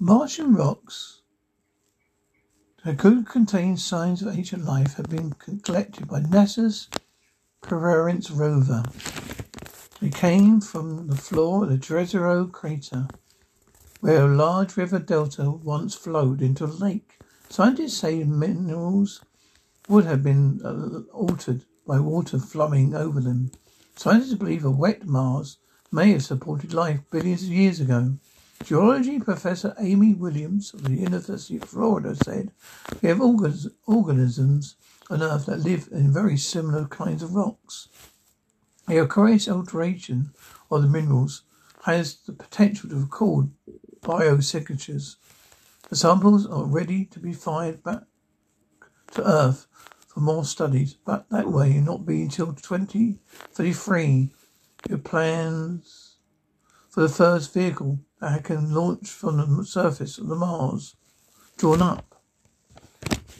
Martian rocks that could contain signs of ancient life have been collected by NASA's Perseverance rover. They came from the floor of the Jezero crater, where a large river delta once flowed into a lake. Scientists say minerals would have been uh, altered by water flowing over them. Scientists believe a wet Mars may have supported life billions of years ago. Geology professor Amy Williams of the University of Florida said, We have organisms on Earth that live in very similar kinds of rocks. A curious alteration of the minerals has the potential to record biosignatures. The samples are ready to be fired back to Earth for more studies, but that way not be until 2033. Your plans for the first vehicle that can launch from the surface of the Mars drawn up.